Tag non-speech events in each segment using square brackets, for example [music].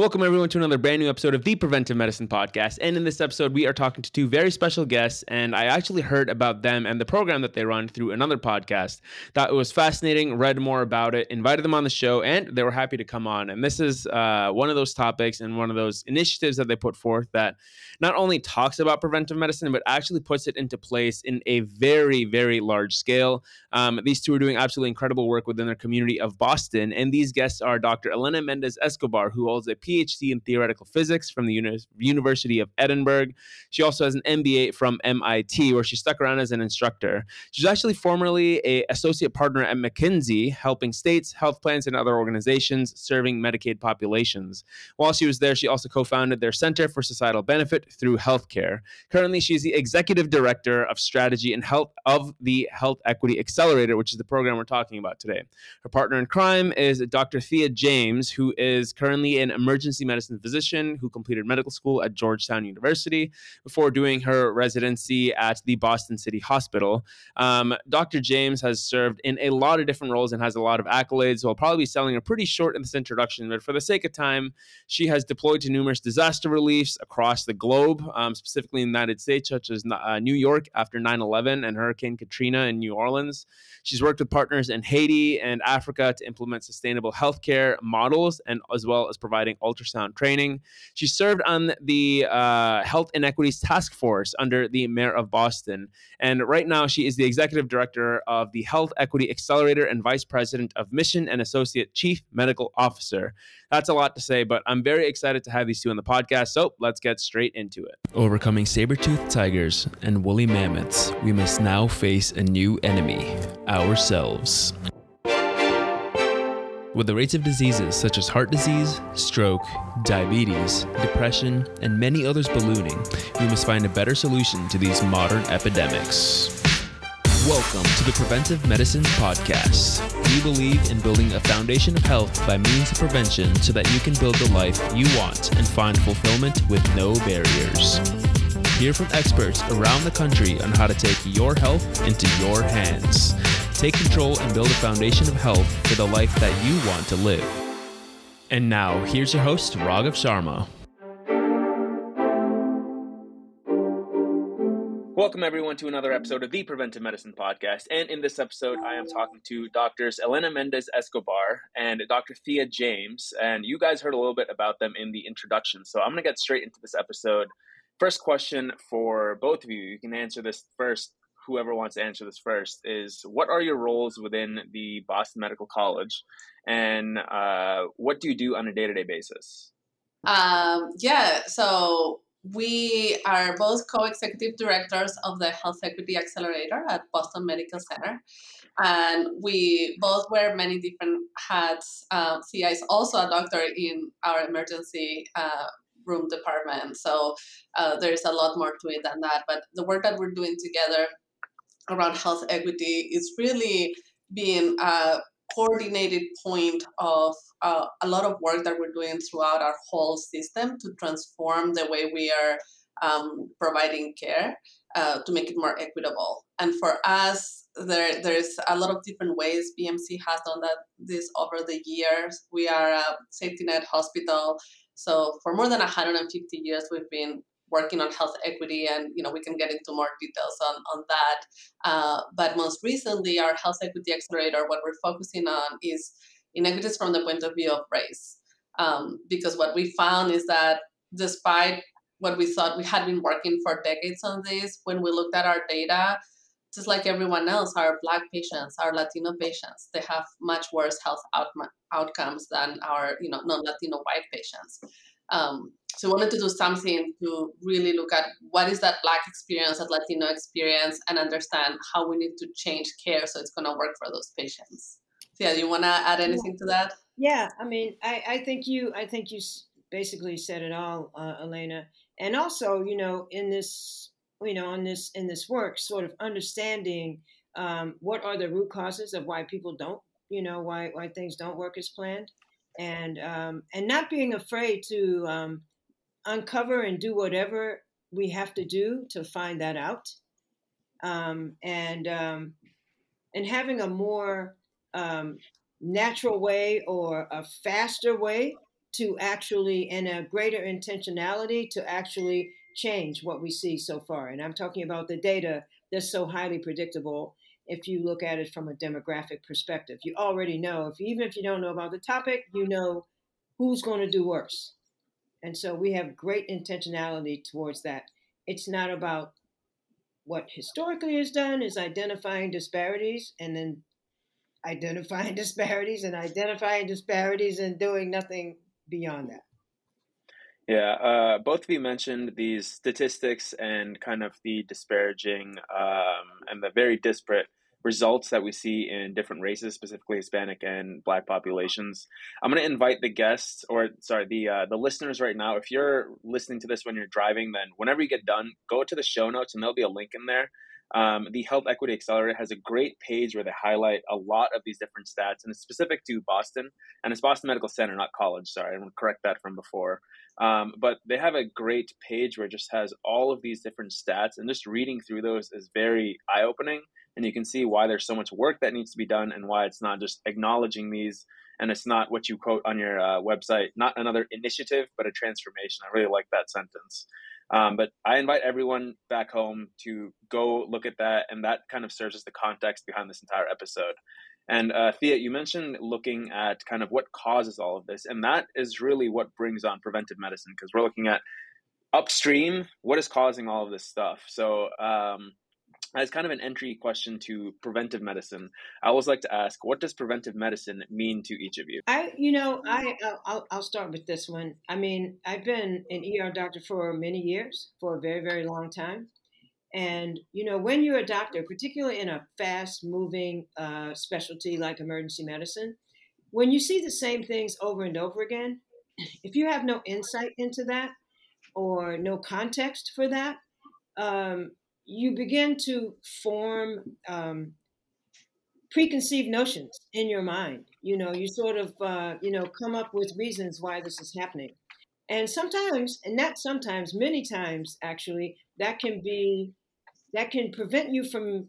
Welcome, everyone, to another brand new episode of the Preventive Medicine Podcast. And in this episode, we are talking to two very special guests. And I actually heard about them and the program that they run through another podcast. Thought it was fascinating, read more about it, invited them on the show, and they were happy to come on. And this is uh, one of those topics and one of those initiatives that they put forth that not only talks about preventive medicine, but actually puts it into place in a very, very large scale. Um, these two are doing absolutely incredible work within their community of Boston. And these guests are Dr. Elena Mendez Escobar, who holds a PhD in theoretical physics from the Uni- University of Edinburgh. She also has an MBA from MIT, where she stuck around as an instructor. She's actually formerly a associate partner at McKinsey, helping states, health plans, and other organizations serving Medicaid populations. While she was there, she also co-founded their Center for Societal Benefit through Healthcare. Currently, she's the executive director of strategy and health of the Health Equity Accelerator, which is the program we're talking about today. Her partner in crime is Dr. Thea James, who is currently an emergency medicine physician who completed medical school at Georgetown University before doing her residency at the Boston City Hospital. Um, Dr. James has served in a lot of different roles and has a lot of accolades. So I'll probably be selling her pretty short in this introduction, but for the sake of time, she has deployed to numerous disaster reliefs across the globe, um, specifically in the United States, such as uh, New York after 9 11 and Hurricane Katrina in New Orleans. She's worked with partners in Haiti and Africa to implement sustainable healthcare models and as well as providing ultrasound training. She served on the uh, Health Inequities Task Force under the Mayor of Boston. And right now, she is the executive director of the Health Equity Accelerator and vice president of mission and associate chief medical officer. That's a lot to say, but I'm very excited to have these two on the podcast. So let's get straight into it. Overcoming saber-toothed tigers and woolly mammoths, we must now face a new enemy ourselves. With the rates of diseases such as heart disease, stroke, diabetes, depression, and many others ballooning, we must find a better solution to these modern epidemics. Welcome to the Preventive Medicine Podcast. We believe in building a foundation of health by means of prevention so that you can build the life you want and find fulfillment with no barriers. Hear from experts around the country on how to take your health into your hands. Take control and build a foundation of health for the life that you want to live. And now, here's your host, Raghav Sharma. Welcome, everyone, to another episode of the Preventive Medicine Podcast. And in this episode, I am talking to doctors Elena Mendez Escobar and Dr. Thea James. And you guys heard a little bit about them in the introduction. So I'm going to get straight into this episode. First question for both of you. You can answer this first whoever wants to answer this first is what are your roles within the Boston Medical College and uh, what do you do on a day to day basis? Um, yeah, so we are both co executive directors of the Health Equity Accelerator at Boston Medical Center. And we both wear many different hats. Thea is also a doctor in our emergency uh, room department. So uh, there's a lot more to it than that. But the work that we're doing together around health equity is really being a coordinated point of uh, a lot of work that we're doing throughout our whole system to transform the way we are um, providing care uh, to make it more equitable. And for us, there there's a lot of different ways BMC has done that this over the years. We are a safety net hospital. So for more than 150 years, we've been working on health equity and you know we can get into more details on, on that. Uh, but most recently our health equity accelerator what we're focusing on is inequities from the point of view of race. Um, because what we found is that despite what we thought we had been working for decades on this when we looked at our data just like everyone else our black patients our latino patients they have much worse health out- outcomes than our you know non-latino white patients. Um, so we wanted to do something to really look at what is that Black experience, that Latino experience, and understand how we need to change care so it's going to work for those patients. So yeah, do you want to add anything to that? Yeah, I mean, I, I think you, I think you basically said it all, uh, Elena. And also, you know, in this, you know, in this in this work, sort of understanding um, what are the root causes of why people don't, you know, why why things don't work as planned and um, and not being afraid to um, uncover and do whatever we have to do to find that out, um, and um, and having a more um, natural way or a faster way to actually and a greater intentionality to actually change what we see so far. And I'm talking about the data that's so highly predictable if you look at it from a demographic perspective. You already know, if even if you don't know about the topic, you know who's going to do worse. And so we have great intentionality towards that. It's not about what historically is done is identifying disparities and then identifying [laughs] disparities and identifying disparities and doing nothing beyond that. Yeah, uh, both of you mentioned these statistics and kind of the disparaging um, and the very disparate results that we see in different races, specifically Hispanic and Black populations. I'm going to invite the guests, or sorry, the uh, the listeners right now. If you're listening to this when you're driving, then whenever you get done, go to the show notes, and there'll be a link in there. Um, the Health Equity Accelerator has a great page where they highlight a lot of these different stats, and it's specific to Boston, and it's Boston Medical Center, not college. Sorry, I want to correct that from before. Um, but they have a great page where it just has all of these different stats, and just reading through those is very eye opening and you can see why there's so much work that needs to be done and why it's not just acknowledging these and it's not what you quote on your uh, website not another initiative but a transformation i really like that sentence um, but i invite everyone back home to go look at that and that kind of serves as the context behind this entire episode and uh, Thea, you mentioned looking at kind of what causes all of this, and that is really what brings on preventive medicine because we're looking at upstream what is causing all of this stuff. So um, as kind of an entry question to preventive medicine, I always like to ask, what does preventive medicine mean to each of you? I, you know, I I'll, I'll start with this one. I mean, I've been an ER doctor for many years, for a very very long time, and you know, when you're a doctor, particularly in a fast-moving uh, specialty like emergency medicine, when you see the same things over and over again, [clears throat] if you have no insight into that or no context for that, um, you begin to form um, preconceived notions in your mind. You know, you sort of, uh, you know, come up with reasons why this is happening. And sometimes, and not sometimes, many times actually, that can be, that can prevent you from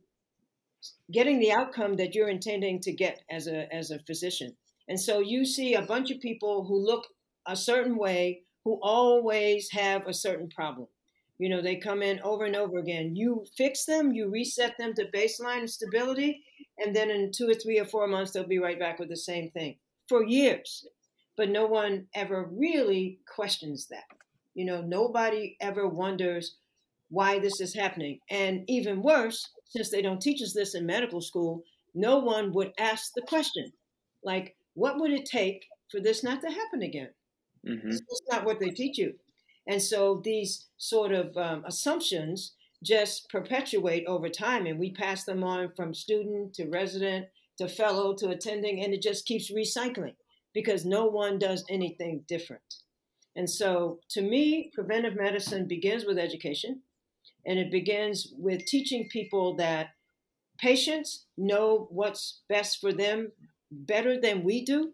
getting the outcome that you're intending to get as a, as a physician. And so you see a bunch of people who look a certain way who always have a certain problem. You know, they come in over and over again. You fix them, you reset them to baseline stability, and then in two or three or four months, they'll be right back with the same thing for years. But no one ever really questions that. You know, nobody ever wonders why this is happening. And even worse, since they don't teach us this in medical school, no one would ask the question like, what would it take for this not to happen again? Mm-hmm. It's not what they teach you. And so these sort of um, assumptions just perpetuate over time, and we pass them on from student to resident to fellow to attending, and it just keeps recycling because no one does anything different. And so, to me, preventive medicine begins with education, and it begins with teaching people that patients know what's best for them better than we do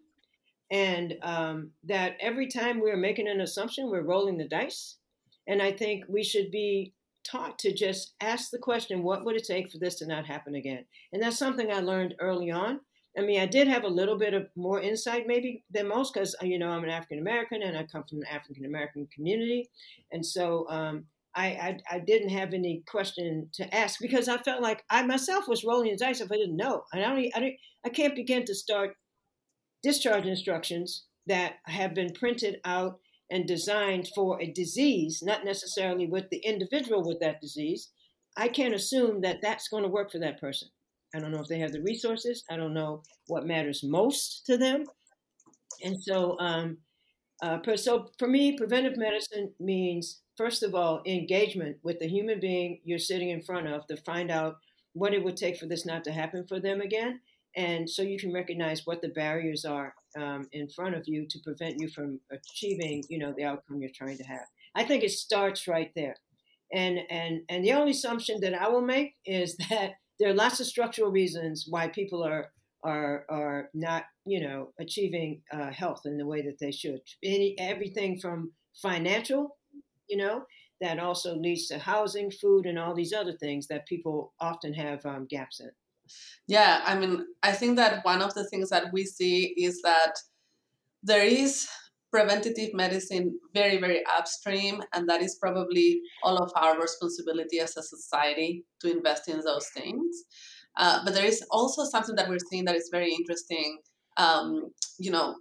and um, that every time we're making an assumption, we're rolling the dice. And I think we should be taught to just ask the question, what would it take for this to not happen again? And that's something I learned early on. I mean, I did have a little bit of more insight maybe than most because, uh, you know, I'm an African American and I come from an African American community. And so um, I, I, I, didn't have any question to ask because I felt like I myself was rolling the dice if I didn't know. And I, don't, I, don't, I can't begin to start discharge instructions that have been printed out and designed for a disease, not necessarily with the individual with that disease, I can't assume that that's going to work for that person. I don't know if they have the resources. I don't know what matters most to them. And so, um, uh, so for me, preventive medicine means, first of all, engagement with the human being you're sitting in front of to find out what it would take for this not to happen for them again and so you can recognize what the barriers are um, in front of you to prevent you from achieving you know the outcome you're trying to have. I think it starts right there. And and and the only assumption that i will make is [laughs] that there are lots of structural reasons why people are are are not you know achieving uh, health in the way that they should. Any, everything from financial you know that also leads to housing food and all these other things that people often have um, gaps in yeah, I mean, I think that one of the things that we see is that there is preventative medicine very, very upstream, and that is probably all of our responsibility as a society to invest in those things. Uh, but there is also something that we're seeing that is very interesting. Um, you know,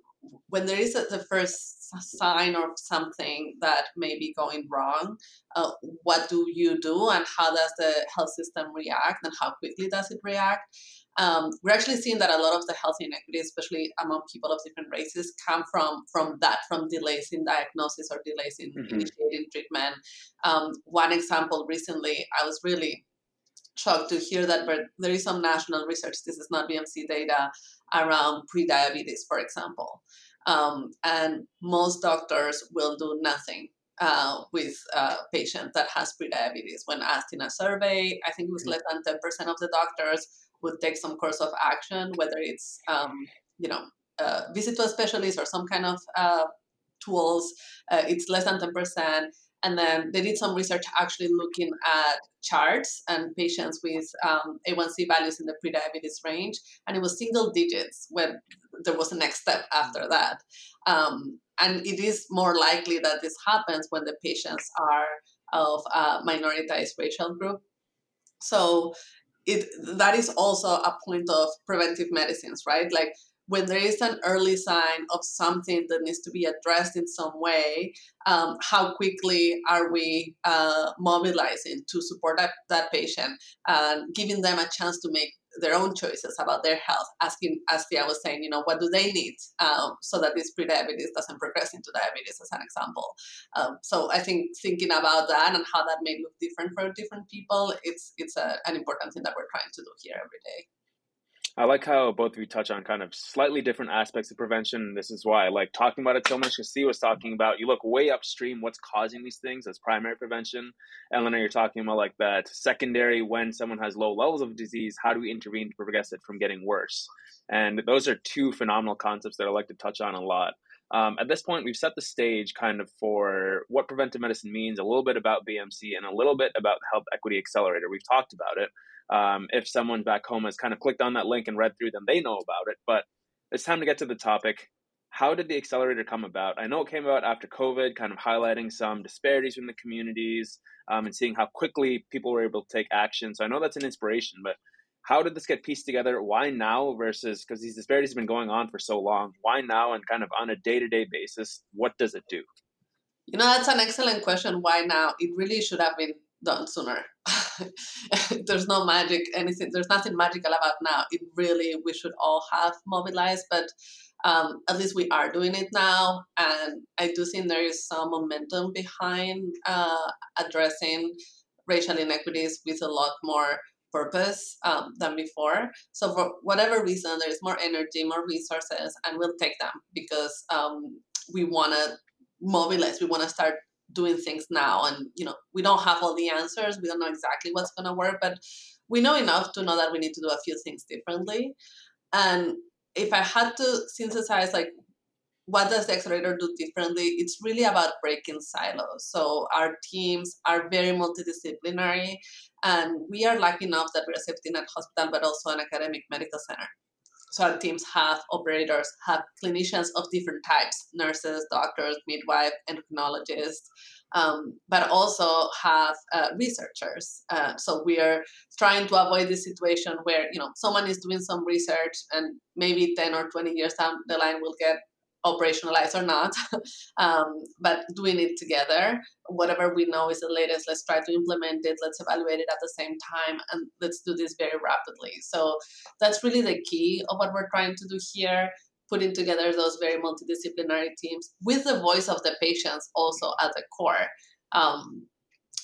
when there is a, the first sign of something that may be going wrong, uh, what do you do, and how does the health system react, and how quickly does it react? Um, we're actually seeing that a lot of the health inequities, especially among people of different races, come from from that, from delays in diagnosis or delays in mm-hmm. initiating treatment. Um, one example recently, I was really shocked to hear that there is some national research. This is not BMC data around pre-diabetes, for example. Um, and most doctors will do nothing uh, with a patient that has prediabetes. When asked in a survey, I think it was mm-hmm. less than 10% of the doctors would take some course of action, whether it's, um, you know, uh, visit to a specialist or some kind of uh, tools. Uh, it's less than 10%. And then they did some research actually looking at charts and patients with um, A1C values in the prediabetes range. And it was single digits when there was a next step after that. Um, and it is more likely that this happens when the patients are of a minoritized racial group. So it that is also a point of preventive medicines, right? Like when there is an early sign of something that needs to be addressed in some way, um, how quickly are we uh, mobilizing to support that, that patient and giving them a chance to make their own choices about their health, asking, as Thea was saying, you know, what do they need um, so that this prediabetes doesn't progress into diabetes, as an example. Um, so I think thinking about that and how that may look different for different people, it's it's a, an important thing that we're trying to do here every day. I like how both of you touch on kind of slightly different aspects of prevention. This is why I like talking about it so much because Thea was talking about you look way upstream what's causing these things as primary prevention. Eleanor, you're talking about like that secondary when someone has low levels of disease, how do we intervene to prevent it from getting worse? And those are two phenomenal concepts that I like to touch on a lot. Um, at this point, we've set the stage kind of for what preventive medicine means, a little bit about BMC, and a little bit about Health Equity Accelerator. We've talked about it. Um, if someone back home has kind of clicked on that link and read through them, they know about it. But it's time to get to the topic. How did the accelerator come about? I know it came about after COVID, kind of highlighting some disparities in the communities um, and seeing how quickly people were able to take action. So I know that's an inspiration, but how did this get pieced together? Why now versus because these disparities have been going on for so long? Why now and kind of on a day to day basis? What does it do? You know, that's an excellent question. Why now? It really should have been done sooner. [laughs] there's no magic, anything, there's nothing magical about now. It really, we should all have mobilized, but um, at least we are doing it now. And I do think there is some momentum behind uh, addressing racial inequities with a lot more purpose um, than before. So for whatever reason, there is more energy, more resources, and we'll take them because um, we want to mobilize. We want to start doing things now and you know we don't have all the answers we don't know exactly what's going to work but we know enough to know that we need to do a few things differently and if i had to synthesize like what does the accelerator do differently it's really about breaking silos so our teams are very multidisciplinary and we are lucky enough that we're a safety net hospital but also an academic medical center so our teams have operators, have clinicians of different types, nurses, doctors, midwife, endocrinologists, um, but also have uh, researchers. Uh, so we are trying to avoid this situation where you know someone is doing some research and maybe 10 or 20 years down the line will get operationalized or not, [laughs] um, but doing it together. Whatever we know is the latest, let's try to implement it, let's evaluate it at the same time, and let's do this very rapidly. So that's really the key of what we're trying to do here. Putting together those very multidisciplinary teams with the voice of the patients also at the core. Um,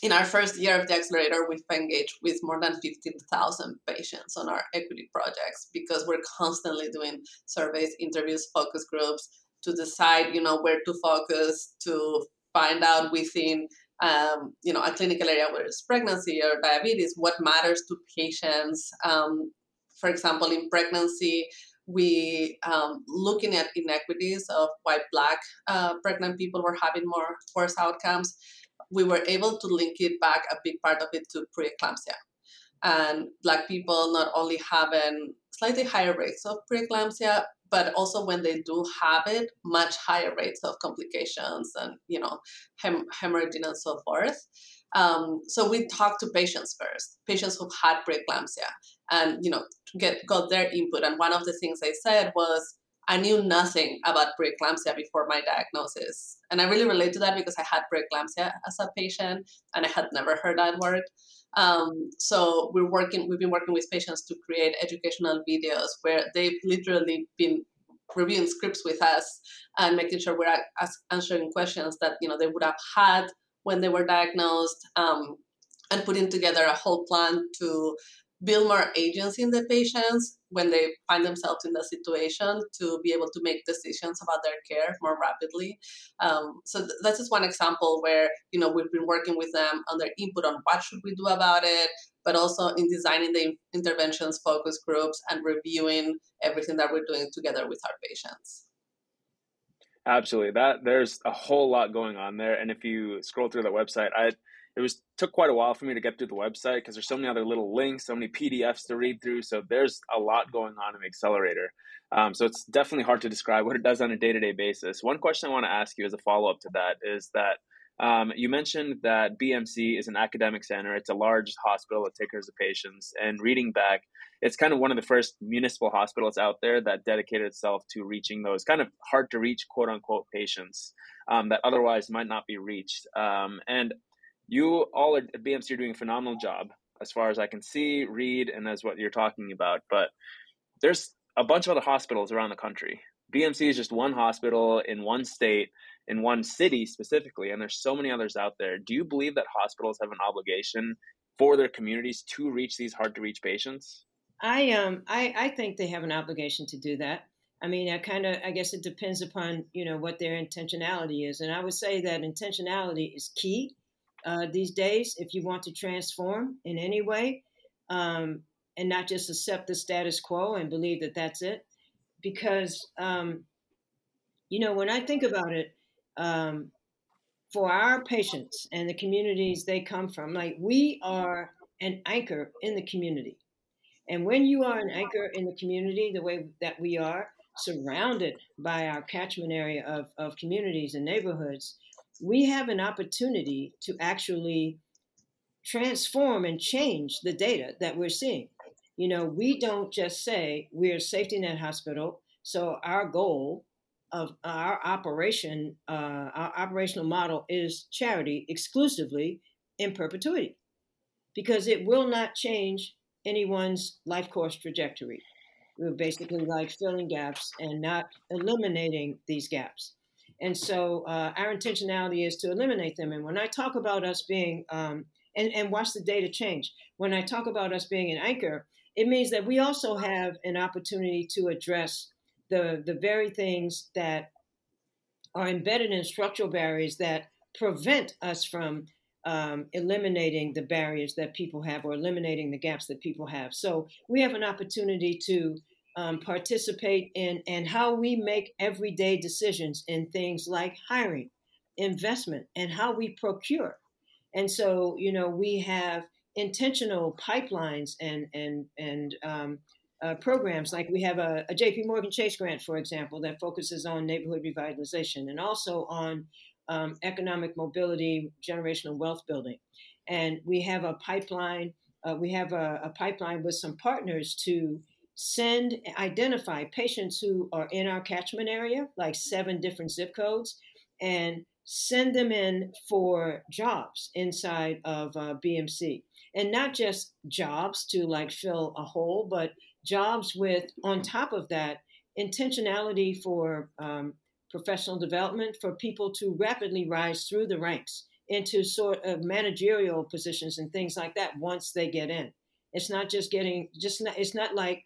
in our first year of the accelerator, we've engaged with more than 15,000 patients on our equity projects because we're constantly doing surveys, interviews, focus groups, to decide, you know, where to focus, to find out within, um, you know, a clinical area where it's pregnancy or diabetes, what matters to patients. Um, for example, in pregnancy, we um, looking at inequities of why black uh, pregnant people were having more worse outcomes we were able to link it back a big part of it to preeclampsia and black people not only having slightly higher rates of preeclampsia, but also when they do have it, much higher rates of complications and you know hem- hemorrhaging and so forth. Um, so we talked to patients first, patients who've had preeclampsia, and you know get got their input. And one of the things they said was, I knew nothing about preeclampsia before my diagnosis. And I really relate to that because I had preeclampsia as a patient and I had never heard that word. Um, so we're working, we've been working with patients to create educational videos where they've literally been reviewing scripts with us and making sure we're answering questions that you know they would have had when they were diagnosed um, and putting together a whole plan to build more agency in the patients when they find themselves in the situation to be able to make decisions about their care more rapidly. Um, so th- that's just one example where you know we've been working with them on their input on what should we do about it, but also in designing the interventions focus groups and reviewing everything that we're doing together with our patients. Absolutely. That there's a whole lot going on there. And if you scroll through the website, I it was took quite a while for me to get through the website because there's so many other little links, so many PDFs to read through. So there's a lot going on in the accelerator. Um, so it's definitely hard to describe what it does on a day to day basis. One question I want to ask you as a follow up to that is that um, you mentioned that BMC is an academic center. It's a large hospital that takes care of patients. And reading back, it's kind of one of the first municipal hospitals out there that dedicated itself to reaching those kind of hard to reach, quote unquote, patients um, that otherwise might not be reached. Um, and you all at BMC are doing a phenomenal job as far as I can see, read, and as what you're talking about. But there's a bunch of other hospitals around the country. BMC is just one hospital in one state, in one city specifically, and there's so many others out there. Do you believe that hospitals have an obligation for their communities to reach these hard to reach patients? I um I, I think they have an obligation to do that. I mean, I kind of I guess it depends upon you know what their intentionality is, and I would say that intentionality is key uh, these days if you want to transform in any way um, and not just accept the status quo and believe that that's it. Because, um, you know, when I think about it, um, for our patients and the communities they come from, like we are an anchor in the community. And when you are an anchor in the community, the way that we are, surrounded by our catchment area of, of communities and neighborhoods, we have an opportunity to actually transform and change the data that we're seeing. You know, we don't just say we're a safety net hospital, so our goal of our operation, uh, our operational model is charity exclusively in perpetuity, because it will not change anyone's life course trajectory. We're basically like filling gaps and not eliminating these gaps. And so uh, our intentionality is to eliminate them. And when I talk about us being, um, and, and watch the data change, when I talk about us being an anchor, it means that we also have an opportunity to address the, the very things that are embedded in structural barriers that prevent us from um, eliminating the barriers that people have or eliminating the gaps that people have. So we have an opportunity to um, participate in and how we make everyday decisions in things like hiring, investment, and how we procure. And so, you know, we have intentional pipelines and and and um, uh, programs like we have a, a J.P. Morgan Chase grant, for example, that focuses on neighborhood revitalization and also on um, economic mobility, generational wealth building. And we have a pipeline. Uh, we have a, a pipeline with some partners to send, identify patients who are in our catchment area, like seven different zip codes, and send them in for jobs inside of uh, BMC. And not just jobs to like fill a hole, but jobs with, on top of that, intentionality for um, professional development for people to rapidly rise through the ranks into sort of managerial positions and things like that once they get in. It's not just getting, just not, it's not like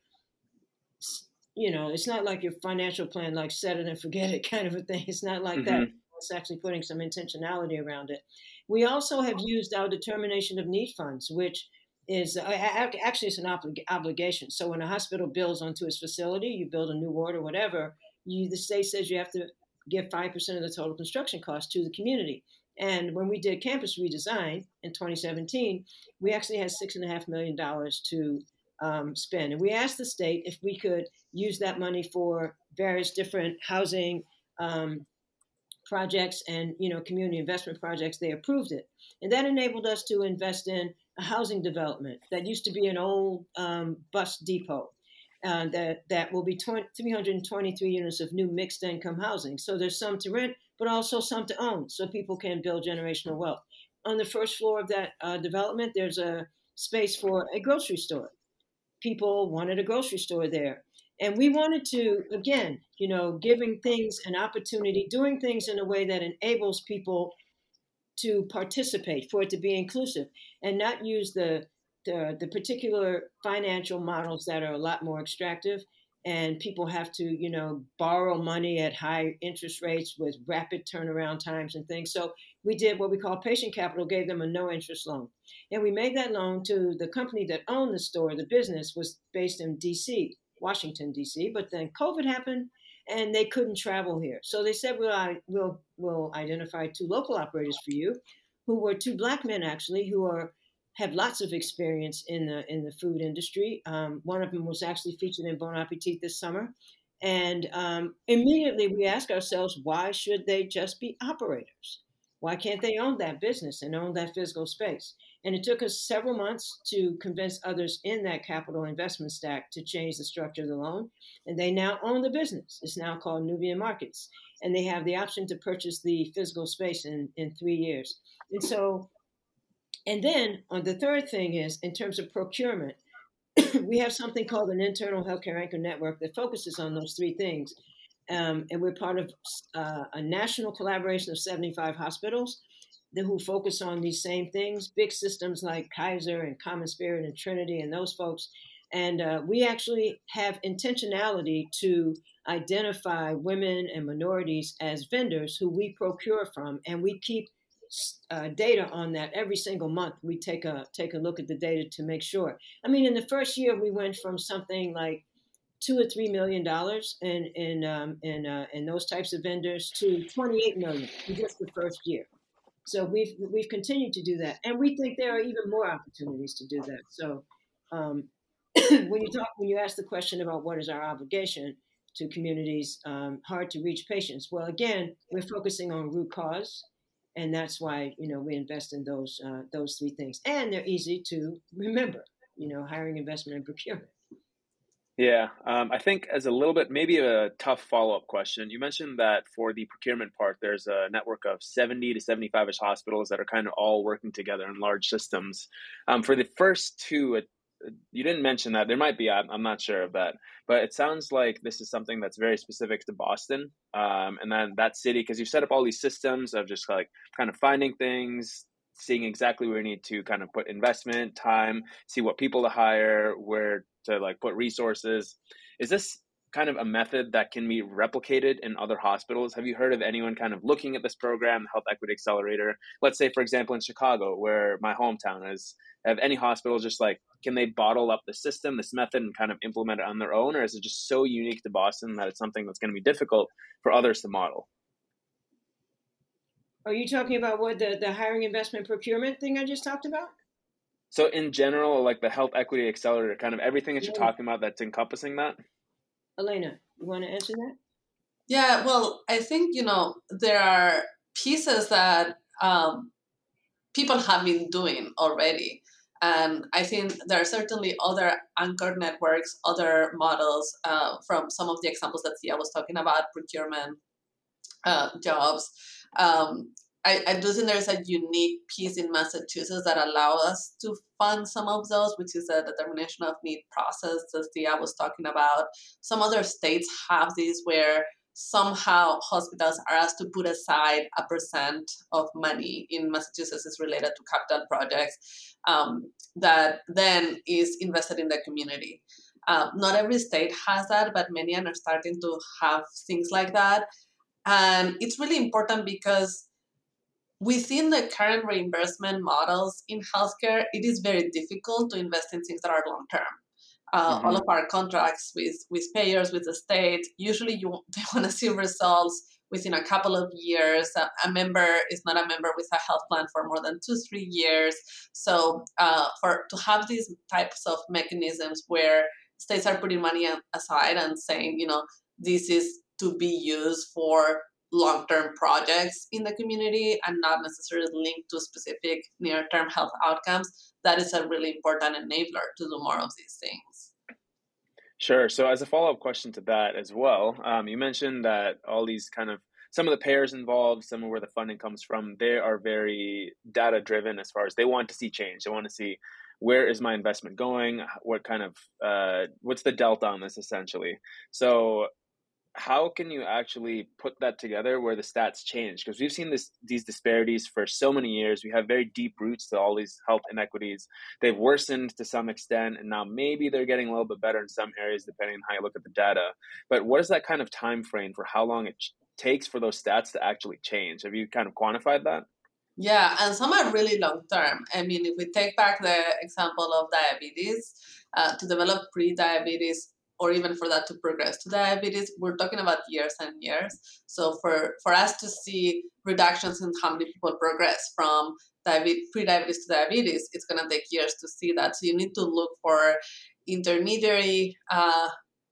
you know, it's not like your financial plan, like set it and forget it [laughs] kind of a thing. It's not like mm-hmm. that. It's actually putting some intentionality around it. We also have used our determination of need funds, which is uh, actually it's an oblig- obligation. So when a hospital builds onto its facility, you build a new ward or whatever, you the state says you have to give five percent of the total construction cost to the community. And when we did campus redesign in 2017, we actually had six and a half million dollars to um, spend. And we asked the state if we could use that money for various different housing um, projects and you know community investment projects. They approved it, and that enabled us to invest in a housing development that used to be an old um, bus depot. Uh, that that will be 20, 323 units of new mixed income housing. So there's some to rent, but also some to own, so people can build generational wealth. On the first floor of that uh, development, there's a space for a grocery store. People wanted a grocery store there. And we wanted to, again, you know, giving things an opportunity, doing things in a way that enables people to participate, for it to be inclusive, and not use the the, the particular financial models that are a lot more extractive and people have to you know borrow money at high interest rates with rapid turnaround times and things so we did what we call patient capital gave them a no interest loan and we made that loan to the company that owned the store the business was based in dc Washington D.C. But then COVID happened, and they couldn't travel here. So they said, well, I, we'll we'll identify two local operators for you, who were two black men actually, who are have lots of experience in the in the food industry. Um, one of them was actually featured in Bon Appetit this summer." And um, immediately we ask ourselves, why should they just be operators? Why can't they own that business and own that physical space? And it took us several months to convince others in that capital investment stack to change the structure of the loan. And they now own the business. It's now called Nubian Markets. And they have the option to purchase the physical space in, in three years. And so, and then on the third thing is in terms of procurement, [clears throat] we have something called an internal healthcare anchor network that focuses on those three things. Um, and we're part of uh, a national collaboration of 75 hospitals that, who focus on these same things, big systems like Kaiser and CommonSpirit and Trinity and those folks. And uh, we actually have intentionality to identify women and minorities as vendors who we procure from, and we keep uh, data on that every single month. We take a take a look at the data to make sure. I mean, in the first year, we went from something like two or three million dollars in in um, in uh, in those types of vendors to 28 million in just the first year. So we've we've continued to do that, and we think there are even more opportunities to do that. So um, [clears throat] when you talk, when you ask the question about what is our obligation to communities, um, hard to reach patients. Well, again, we're focusing on root cause, and that's why you know we invest in those uh, those three things, and they're easy to remember. You know, hiring, investment, and procurement. Yeah, um, I think as a little bit, maybe a tough follow up question. You mentioned that for the procurement part, there's a network of 70 to 75 ish hospitals that are kind of all working together in large systems. Um, for the first two, you didn't mention that. There might be, I'm, I'm, not sure of that. But it sounds like this is something that's very specific to Boston um, and then that city, because you set up all these systems of just like kind of finding things, seeing exactly where you need to kind of put investment, time, see what people to hire, where to like put resources. Is this kind of a method that can be replicated in other hospitals? Have you heard of anyone kind of looking at this program, the Health Equity Accelerator? Let's say, for example, in Chicago, where my hometown is, have any hospitals just like, can they bottle up the system, this method, and kind of implement it on their own? Or is it just so unique to Boston that it's something that's going to be difficult for others to model? Are you talking about what the, the hiring investment procurement thing I just talked about? So in general, like the health equity accelerator, kind of everything that you're talking about that's encompassing that. Elena, you want to answer that? Yeah, well, I think you know there are pieces that um, people have been doing already, and I think there are certainly other anchor networks, other models uh, from some of the examples that Thea was talking about, procurement uh, jobs um, I, I do think there's a unique piece in Massachusetts that allows us to fund some of those, which is a determination of need process that Thea was talking about. Some other states have these where somehow hospitals are asked to put aside a percent of money in Massachusetts is related to capital projects um, that then is invested in the community. Um, not every state has that, but many are starting to have things like that. And it's really important because within the current reimbursement models in healthcare, it is very difficult to invest in things that are long term. Uh, mm-hmm. All of our contracts with with payers, with the state, usually you [laughs] they want to see results within a couple of years. A, a, member is not a member with a health plan for more than two, three years. So uh, for to have these types of mechanisms where states are putting money aside and saying, you know, this is to be used for long-term projects in the community and not necessarily linked to specific near-term health outcomes that is a really important enabler to do more of these things Sure. So, as a follow up question to that as well, um, you mentioned that all these kind of some of the payers involved, some of where the funding comes from, they are very data driven as far as they want to see change. They want to see where is my investment going, what kind of uh, what's the delta on this essentially. So, how can you actually put that together where the stats change? Because we've seen this these disparities for so many years. We have very deep roots to all these health inequities. They've worsened to some extent and now maybe they're getting a little bit better in some areas depending on how you look at the data. But what is that kind of time frame for how long it ch- takes for those stats to actually change? Have you kind of quantified that? Yeah, and some are really long term. I mean, if we take back the example of diabetes, uh, to develop pre diabetes or even for that to progress to diabetes, we're talking about years and years. So for, for us to see reductions in how many people progress from diabetes, pre-diabetes to diabetes, it's going to take years to see that. So you need to look for intermediary, uh,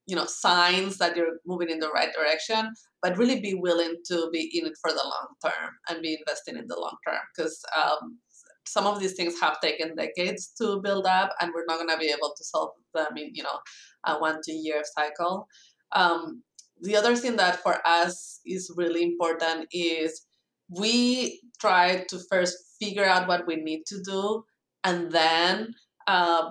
you know, signs that you're moving in the right direction, but really be willing to be in it for the long term and be investing in the long term because um, some of these things have taken decades to build up and we're not going to be able to solve them in you know a one two year cycle um, the other thing that for us is really important is we try to first figure out what we need to do and then uh,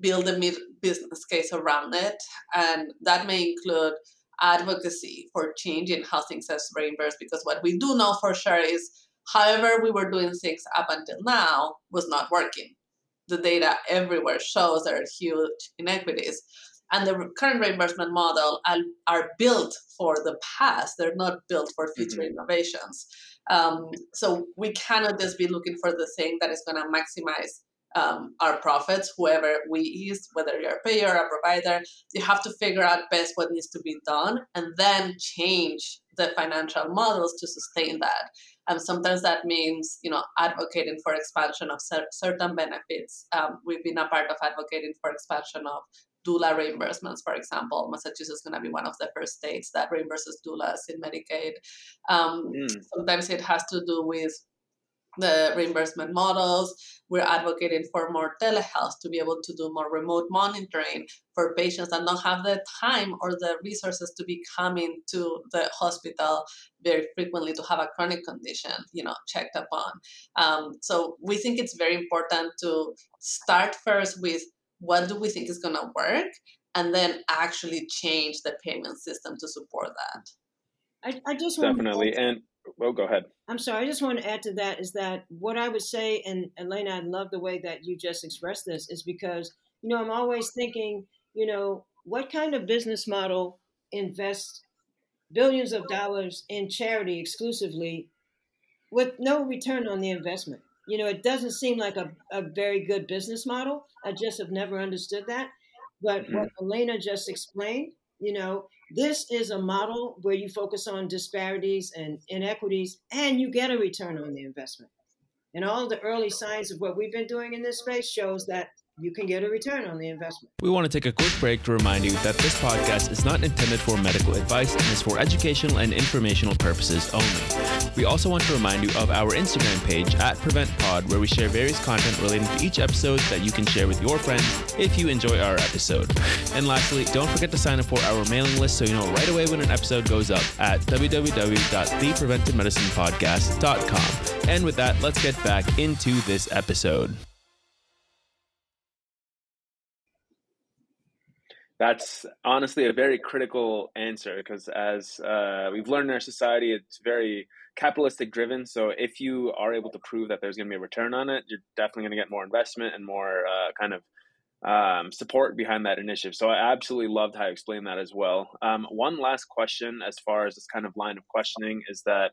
build a business case around it and that may include advocacy for changing how things are reimbursed because what we do know for sure is However, we were doing things up until now was not working. The data everywhere shows there are huge inequities. And the current reimbursement model are, are built for the past. They're not built for future mm-hmm. innovations. Um, so we cannot just be looking for the thing that is going to maximize um, our profits, whoever we is, whether you're a payer or a provider, you have to figure out best what needs to be done and then change the financial models to sustain that. And sometimes that means, you know, advocating for expansion of cer- certain benefits. Um, we've been a part of advocating for expansion of doula reimbursements, for example. Massachusetts is going to be one of the first states that reimburses doulas in Medicaid. Um, mm. Sometimes it has to do with the reimbursement models. We're advocating for more telehealth to be able to do more remote monitoring for patients that don't have the time or the resources to be coming to the hospital very frequently to have a chronic condition, you know, checked upon. Um, so we think it's very important to start first with what do we think is going to work, and then actually change the payment system to support that. I, I just definitely and well, go ahead. I'm sorry. I just want to add to that is that what I would say, and Elena, I love the way that you just expressed this, is because you know I'm always thinking, you know, what kind of business model invests billions of dollars in charity exclusively with no return on the investment? You know, it doesn't seem like a, a very good business model. I just have never understood that. But mm-hmm. what Elena just explained, you know, this is a model where you focus on disparities and inequities and you get a return on the investment. And all the early signs of what we've been doing in this space shows that you can get a return on the investment. We want to take a quick break to remind you that this podcast is not intended for medical advice and is for educational and informational purposes only. We also want to remind you of our Instagram page at PreventPod, where we share various content relating to each episode that you can share with your friends if you enjoy our episode. And lastly, don't forget to sign up for our mailing list so you know right away when an episode goes up at www.thepreventivemedicinepodcast.com. And with that, let's get back into this episode. That's honestly a very critical answer because, as uh, we've learned in our society, it's very capitalistic driven. So, if you are able to prove that there's going to be a return on it, you're definitely going to get more investment and more uh, kind of um, support behind that initiative. So, I absolutely loved how you explained that as well. Um, one last question, as far as this kind of line of questioning, is that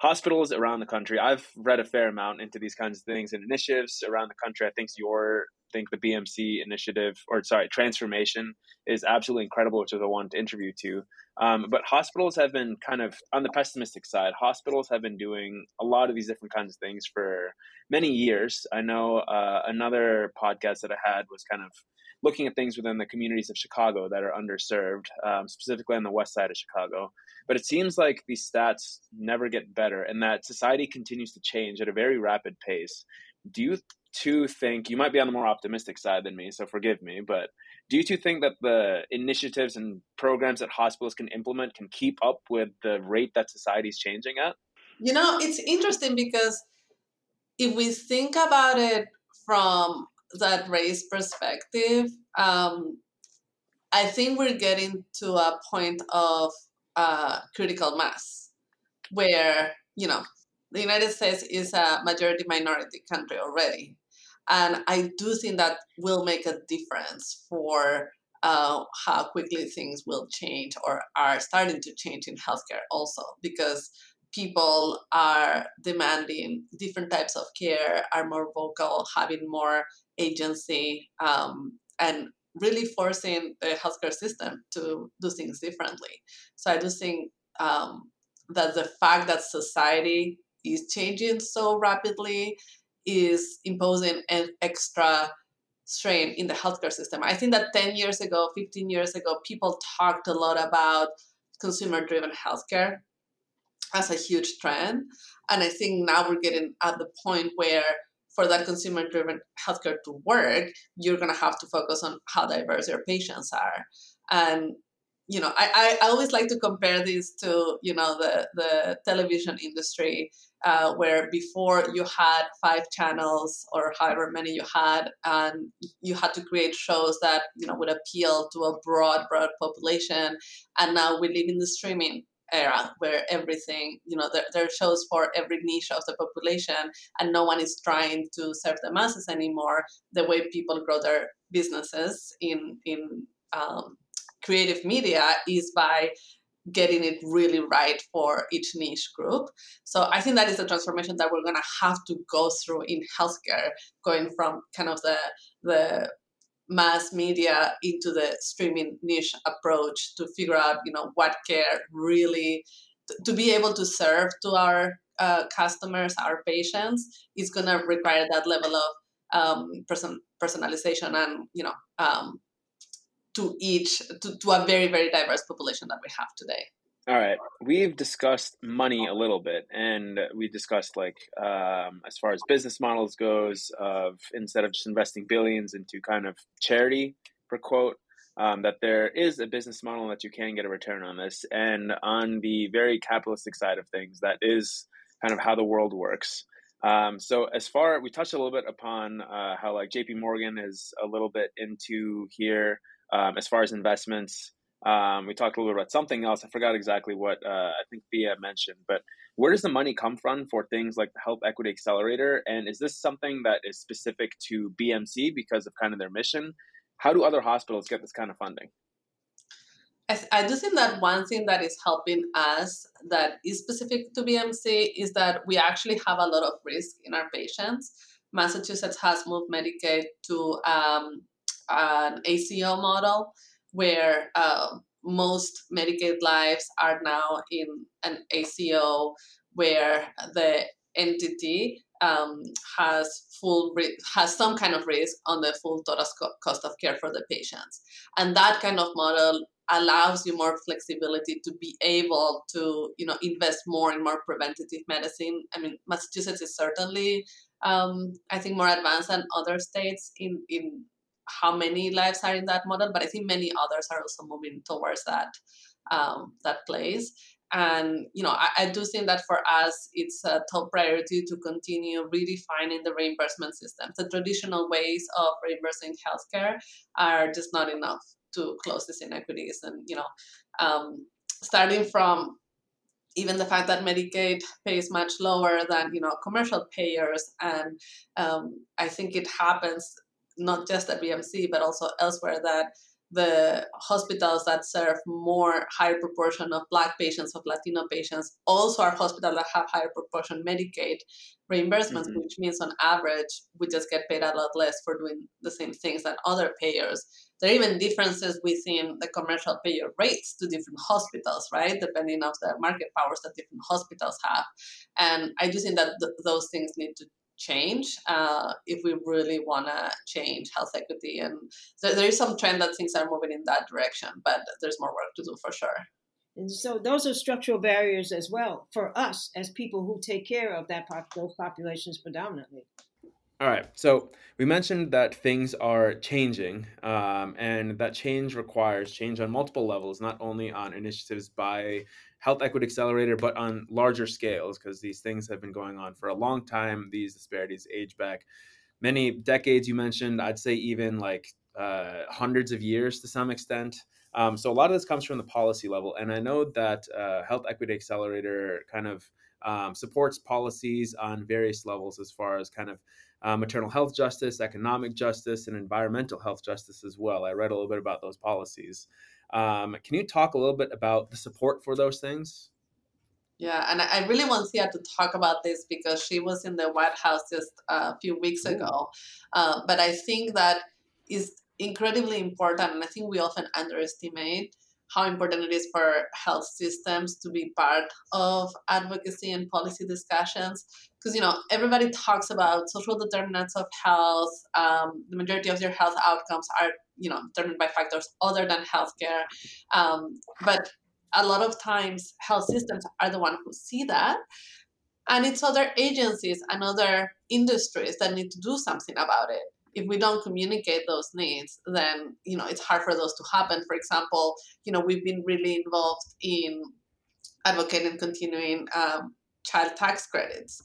hospitals around the country, I've read a fair amount into these kinds of things and initiatives around the country. I think your think the BMC initiative, or sorry, transformation is absolutely incredible, which is I wanted to interview to. Um, but hospitals have been kind of on the pessimistic side. Hospitals have been doing a lot of these different kinds of things for many years. I know uh, another podcast that I had was kind of looking at things within the communities of Chicago that are underserved, um, specifically on the west side of Chicago. But it seems like these stats never get better and that society continues to change at a very rapid pace. Do you two think you might be on the more optimistic side than me, so forgive me, but do you two think that the initiatives and programs that hospitals can implement can keep up with the rate that society is changing at? You know, it's interesting because if we think about it from that race perspective, um, I think we're getting to a point of uh, critical mass where, you know, the United States is a majority minority country already. And I do think that will make a difference for uh, how quickly things will change or are starting to change in healthcare also because people are demanding different types of care, are more vocal, having more agency, um, and really forcing the healthcare system to do things differently. So I do think um, that the fact that society is changing so rapidly is imposing an extra strain in the healthcare system. I think that 10 years ago, 15 years ago, people talked a lot about consumer driven healthcare as a huge trend. And I think now we're getting at the point where for that consumer driven healthcare to work, you're going to have to focus on how diverse your patients are. And you know, I, I always like to compare this to, you know, the, the television industry, uh, where before you had five channels or however many you had, and you had to create shows that, you know, would appeal to a broad, broad population. And now we live in the streaming era where everything you know there, there are shows for every niche of the population and no one is trying to serve the masses anymore the way people grow their businesses in in um, creative media is by getting it really right for each niche group. So I think that is the transformation that we're going to have to go through in healthcare, going from kind of the the mass media into the streaming niche approach to figure out you know what care really to be able to serve to our uh, customers our patients is going to require that level of um, person personalization and you know um, to each to, to a very very diverse population that we have today all right, we've discussed money a little bit, and we discussed like um, as far as business models goes, of instead of just investing billions into kind of charity, per quote, um, that there is a business model that you can get a return on this, and on the very capitalistic side of things, that is kind of how the world works. Um, so as far we touched a little bit upon uh, how like J.P. Morgan is a little bit into here um, as far as investments. Um, we talked a little bit about something else. I forgot exactly what uh, I think Thea mentioned, but where does the money come from for things like the Health Equity Accelerator? And is this something that is specific to BMC because of kind of their mission? How do other hospitals get this kind of funding? I do think that one thing that is helping us that is specific to BMC is that we actually have a lot of risk in our patients. Massachusetts has moved Medicaid to um, an ACO model where uh, most Medicaid lives are now in an ACO where the entity um, has full has some kind of risk on the full total cost of care for the patients, and that kind of model allows you more flexibility to be able to you know invest more in more preventative medicine. I mean, Massachusetts is certainly um, I think more advanced than other states in in how many lives are in that model, but I think many others are also moving towards that um, that place. And you know, I, I, do think that for us, it's a top priority to continue redefining the reimbursement system. The traditional ways of reimbursing healthcare are just not enough to close these inequities. And you know, um, starting from even the fact that Medicaid pays much lower than you know commercial payers, and um, I think it happens not just at BMC but also elsewhere that the hospitals that serve more higher proportion of black patients of latino patients also are hospitals that have higher proportion medicaid reimbursements mm-hmm. which means on average we just get paid a lot less for doing the same things than other payers. There are even differences within the commercial payer rates to different hospitals right? Depending on the market powers that different hospitals have. And i do think that th- those things need to change uh, if we really want to change health equity. And so there is some trend that things are moving in that direction, but there's more work to do for sure. And so those are structural barriers as well for us as people who take care of that pop- those populations predominantly. All right. So we mentioned that things are changing, um, and that change requires change on multiple levels, not only on initiatives by Health Equity Accelerator, but on larger scales, because these things have been going on for a long time. These disparities age back many decades, you mentioned, I'd say even like uh, hundreds of years to some extent. Um, so a lot of this comes from the policy level. And I know that uh, Health Equity Accelerator kind of um, supports policies on various levels as far as kind of uh, maternal health justice, economic justice, and environmental health justice as well. I read a little bit about those policies. Um, can you talk a little bit about the support for those things? Yeah, and I really want Thea to talk about this because she was in the White House just a few weeks ago. Uh, but I think that is incredibly important, and I think we often underestimate how important it is for health systems to be part of advocacy and policy discussions. Because you know everybody talks about social determinants of health um, the majority of your health outcomes are you know determined by factors other than healthcare. Um, but a lot of times health systems are the one who see that and it's other agencies and other industries that need to do something about it if we don't communicate those needs then you know it's hard for those to happen. For example you know we've been really involved in advocating continuing um, child tax credits.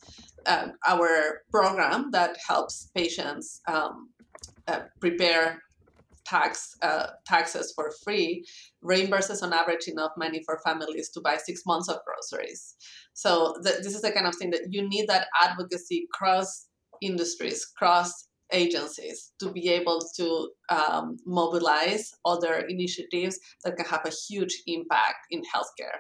Um, our program that helps patients um, uh, prepare tax uh, taxes for free reimburses on average enough money for families to buy six months of groceries. So th- this is the kind of thing that you need that advocacy cross industries cross agencies to be able to um, mobilize other initiatives that can have a huge impact in healthcare.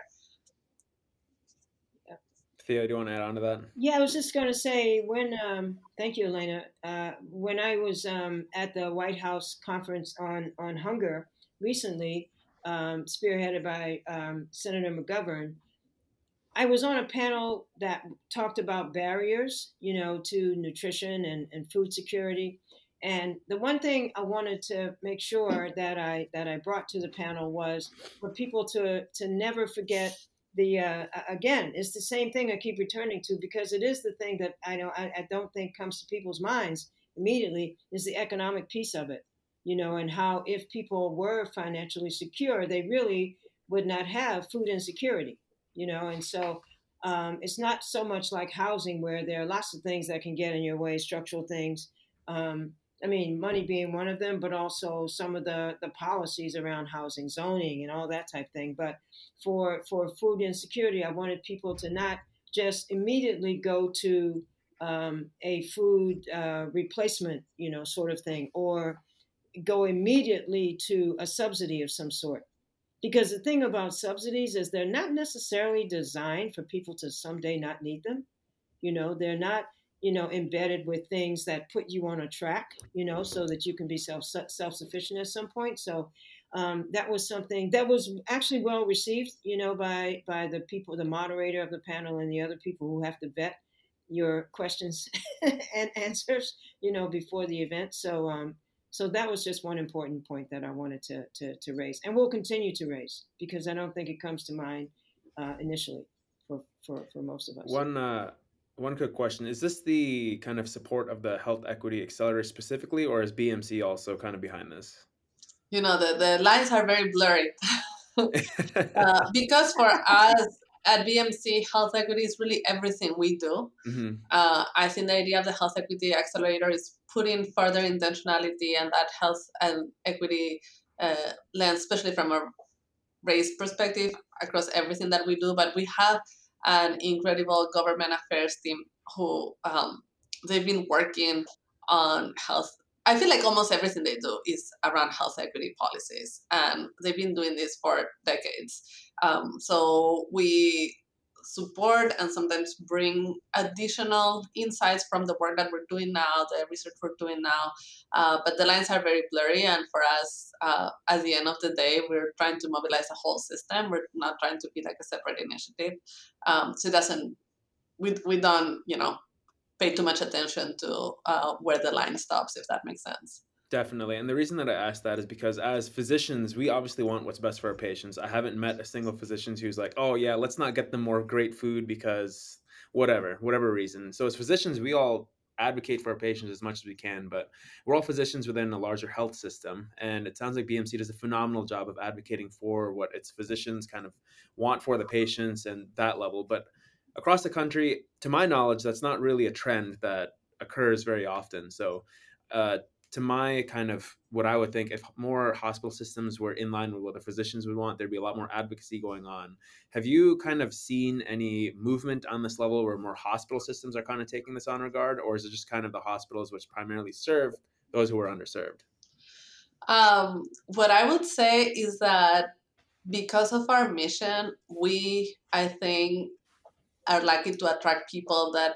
Thea, do you want to add on to that? Yeah, I was just going to say when, um, thank you, Elena. Uh, when I was um, at the White House conference on, on hunger recently, um, spearheaded by um, Senator McGovern, I was on a panel that talked about barriers, you know, to nutrition and, and food security. And the one thing I wanted to make sure that I that I brought to the panel was for people to to never forget the uh, again it's the same thing I keep returning to because it is the thing that I know I, I don't think comes to people's minds immediately is the economic piece of it, you know, and how if people were financially secure, they really would not have food insecurity you know, and so um, it's not so much like housing where there are lots of things that can get in your way, structural things. Um, I mean, money being one of them, but also some of the, the policies around housing, zoning, and all that type thing. But for for food insecurity, I wanted people to not just immediately go to um, a food uh, replacement, you know, sort of thing, or go immediately to a subsidy of some sort. Because the thing about subsidies is they're not necessarily designed for people to someday not need them. You know, they're not, you know, embedded with things that put you on a track, you know, so that you can be self self sufficient at some point. So um, that was something that was actually well received, you know, by by the people, the moderator of the panel, and the other people who have to vet your questions [laughs] and answers, you know, before the event. So um, so that was just one important point that I wanted to, to, to raise and we'll continue to raise because I don't think it comes to mind uh, initially for, for, for most of us. One, uh, one quick question. Is this the kind of support of the Health Equity Accelerator specifically, or is BMC also kind of behind this? You know, the, the lines are very blurry. [laughs] [laughs] uh, because for us, at BMC, health equity is really everything we do. Mm-hmm. Uh, I think the idea of the health equity accelerator is putting further intentionality and that health and equity uh, lens, especially from a race perspective, across everything that we do. But we have an incredible government affairs team who um, they've been working on health I feel like almost everything they do is around health equity policies, and they've been doing this for decades. Um, so we support and sometimes bring additional insights from the work that we're doing now, the research we're doing now. Uh, but the lines are very blurry, and for us, uh, at the end of the day, we're trying to mobilize a whole system. We're not trying to be like a separate initiative. Um, so it doesn't, we, we don't, you know, pay too much attention to uh, where the line stops, if that makes sense. Definitely. And the reason that I asked that is because as physicians, we obviously want what's best for our patients. I haven't met a single physician who's like, oh, yeah, let's not get them more great food because whatever, whatever reason. So as physicians, we all advocate for our patients as much as we can, but we're all physicians within a larger health system. And it sounds like BMC does a phenomenal job of advocating for what its physicians kind of want for the patients and that level. But across the country, to my knowledge, that's not really a trend that occurs very often. So, uh, to my kind of what I would think, if more hospital systems were in line with what the physicians would want, there'd be a lot more advocacy going on. Have you kind of seen any movement on this level where more hospital systems are kind of taking this on regard, or is it just kind of the hospitals which primarily serve those who are underserved? Um, what I would say is that because of our mission, we, I think, are likely to attract people that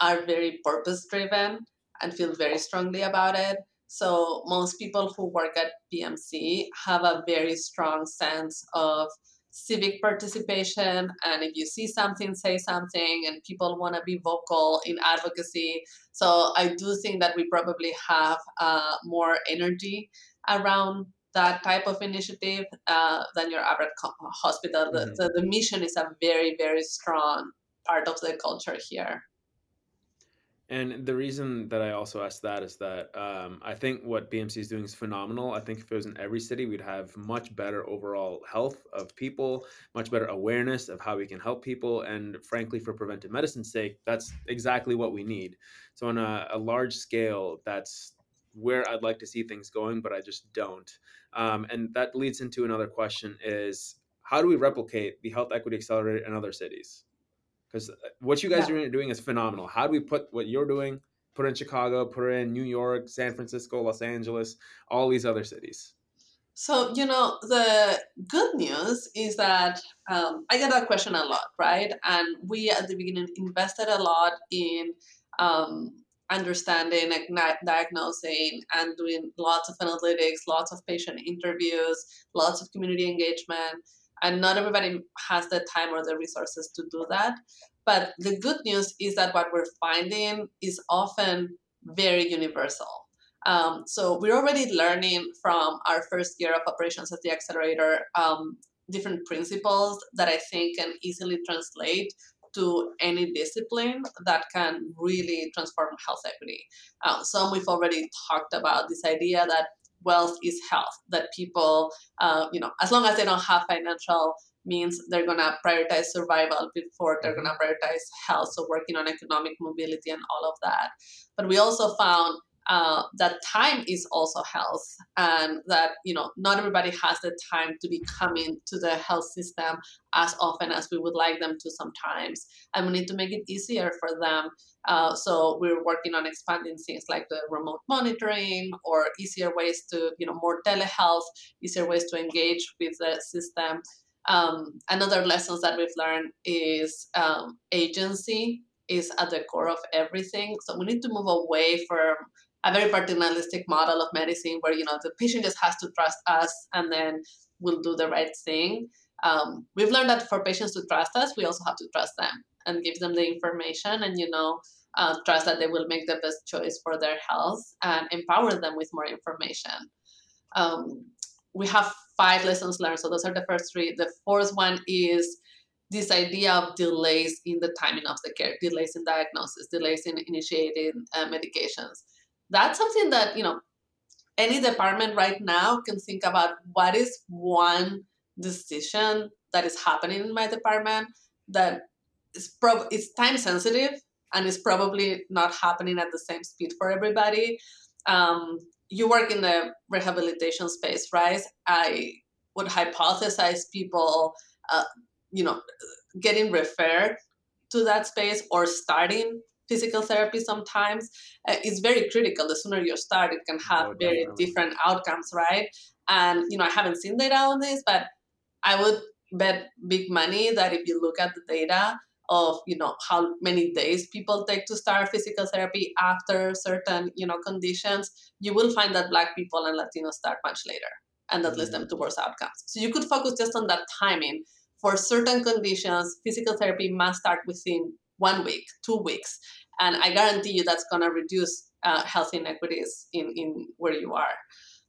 are very purpose driven and feel very strongly about it. So most people who work at BMC have a very strong sense of civic participation and if you see something say something and people want to be vocal in advocacy so i do think that we probably have uh, more energy around that type of initiative uh, than your average hospital mm-hmm. the, the, the mission is a very very strong part of the culture here and the reason that I also asked that is that um, I think what BMC is doing is phenomenal. I think if it was in every city, we'd have much better overall health of people, much better awareness of how we can help people. And frankly, for preventive medicine's sake, that's exactly what we need. So, on a, a large scale, that's where I'd like to see things going, but I just don't. Um, and that leads into another question is how do we replicate the Health Equity Accelerator in other cities? Because uh, what you guys yeah. are doing is phenomenal. How do we put what you're doing, put in Chicago, put in New York, San Francisco, Los Angeles, all these other cities? So, you know, the good news is that um, I get that question a lot, right? And we at the beginning invested a lot in um, understanding, diagnosing, and doing lots of analytics, lots of patient interviews, lots of community engagement and not everybody has the time or the resources to do that but the good news is that what we're finding is often very universal um, so we're already learning from our first year of operations at the accelerator um, different principles that i think can easily translate to any discipline that can really transform health equity. Um, some we've already talked about this idea that wealth is health that people uh, you know as long as they don't have financial means they're going to prioritize survival before they're going to mm-hmm. prioritize health so working on economic mobility and all of that but we also found uh, that time is also health and that you know not everybody has the time to be coming to the health system as often as we would like them to sometimes and we need to make it easier for them. Uh, so we're working on expanding things like the remote monitoring or easier ways to you know more telehealth easier ways to engage with the system. Um, another lessons that we've learned is um, agency is at the core of everything. So we need to move away from a very paternalistic model of medicine where you know the patient just has to trust us and then we'll do the right thing. Um, we've learned that for patients to trust us we also have to trust them and give them the information and you know uh, trust that they will make the best choice for their health and empower them with more information. Um, we have five lessons learned. So those are the first three. The fourth one is this idea of delays in the timing of the care delays in diagnosis delays in initiating uh, medications that's something that you know any department right now can think about what is one decision that is happening in my department that is prob is time sensitive and is probably not happening at the same speed for everybody. Um, you work in the rehabilitation space right? I would hypothesize people uh, you know getting referred to that space or starting physical therapy sometimes uh, is very critical. The sooner you start, it can have oh, very different outcomes, right? And you know, I haven't seen data on this, but I would bet big money that if you look at the data of you know how many days people take to start physical therapy after certain you know conditions, you will find that Black people and Latinos start much later, and that mm-hmm. leads them to worse outcomes. So you could focus just on that timing. For certain conditions, physical therapy must start within one week, two weeks, and I guarantee you that's going to reduce uh, health inequities in, in where you are.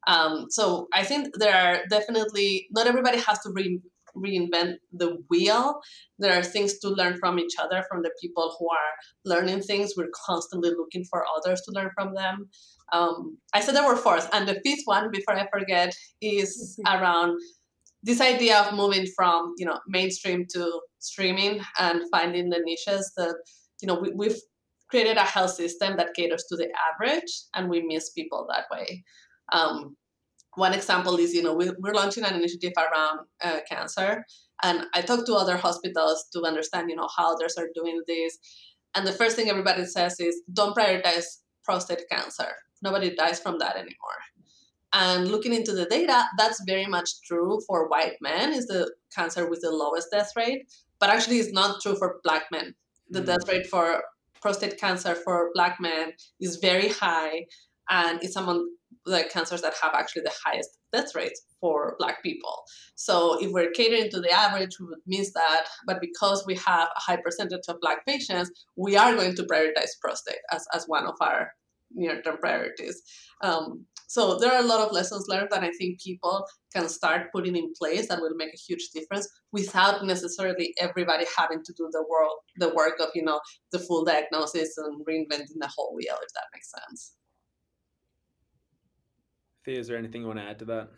Um, so I think there are definitely not everybody has to re- reinvent the wheel. There are things to learn from each other, from the people who are learning things. We're constantly looking for others to learn from them. Um, I said there were four, and the fifth one, before I forget, is mm-hmm. around this idea of moving from you know mainstream to streaming and finding the niches that you know we, we've created a health system that caters to the average and we miss people that way. Um, one example is you know we, we're launching an initiative around uh, cancer and i talked to other hospitals to understand you know how others are doing this and the first thing everybody says is don't prioritize prostate cancer. Nobody dies from that anymore. And looking into the data that's very much true for white men is the cancer with the lowest death rate but actually it's not true for black men. The mm-hmm. death rate for prostate cancer for black men is very high and it's among the cancers that have actually the highest death rates for black people. So if we're catering to the average we would miss that but because we have a high percentage of black patients we are going to prioritize prostate as, as one of our near-term priorities. Um, so there are a lot of lessons learned that I think people can start putting in place that will make a huge difference without necessarily everybody having to do the work the work of you know the full diagnosis and reinventing the whole wheel if that makes sense. Thea, is there anything you want to add to that?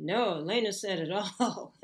No, Elena said it all. [laughs]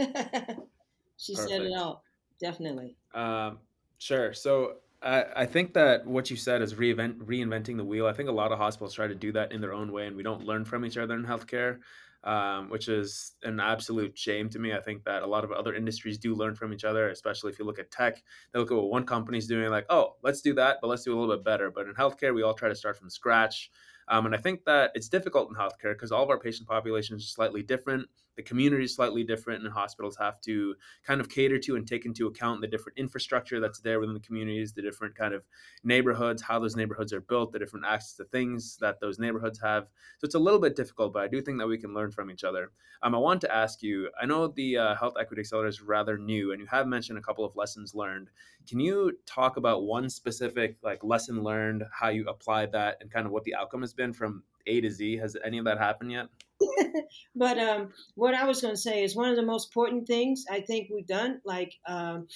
she Perfect. said it all. Definitely. Um, sure. So I, think that what you said is reinvent, reinventing the wheel. I think a lot of hospitals try to do that in their own way, and we don't learn from each other in healthcare, um, which is an absolute shame to me. I think that a lot of other industries do learn from each other, especially if you look at tech. They look at what one company's doing, like, oh, let's do that, but let's do a little bit better. But in healthcare, we all try to start from scratch. Um, and I think that it's difficult in healthcare because all of our patient populations are slightly different. The community is slightly different, and hospitals have to kind of cater to and take into account the different infrastructure that's there within the communities, the different kind of neighborhoods, how those neighborhoods are built, the different access to things that those neighborhoods have. So it's a little bit difficult, but I do think that we can learn from each other. Um, I want to ask you I know the uh, Health Equity Accelerator is rather new, and you have mentioned a couple of lessons learned. Can you talk about one specific like lesson learned, how you applied that, and kind of what the outcome has been from A to Z? Has any of that happened yet? [laughs] but um, what I was going to say is one of the most important things I think we've done, like, um,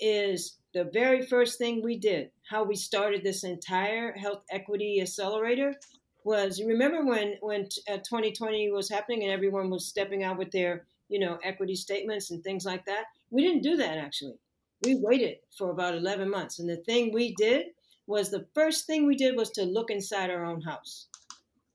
is the very first thing we did, how we started this entire health equity accelerator, was you remember when when uh, 2020 was happening and everyone was stepping out with their you know equity statements and things like that. We didn't do that actually. We waited for about 11 months, and the thing we did was the first thing we did was to look inside our own house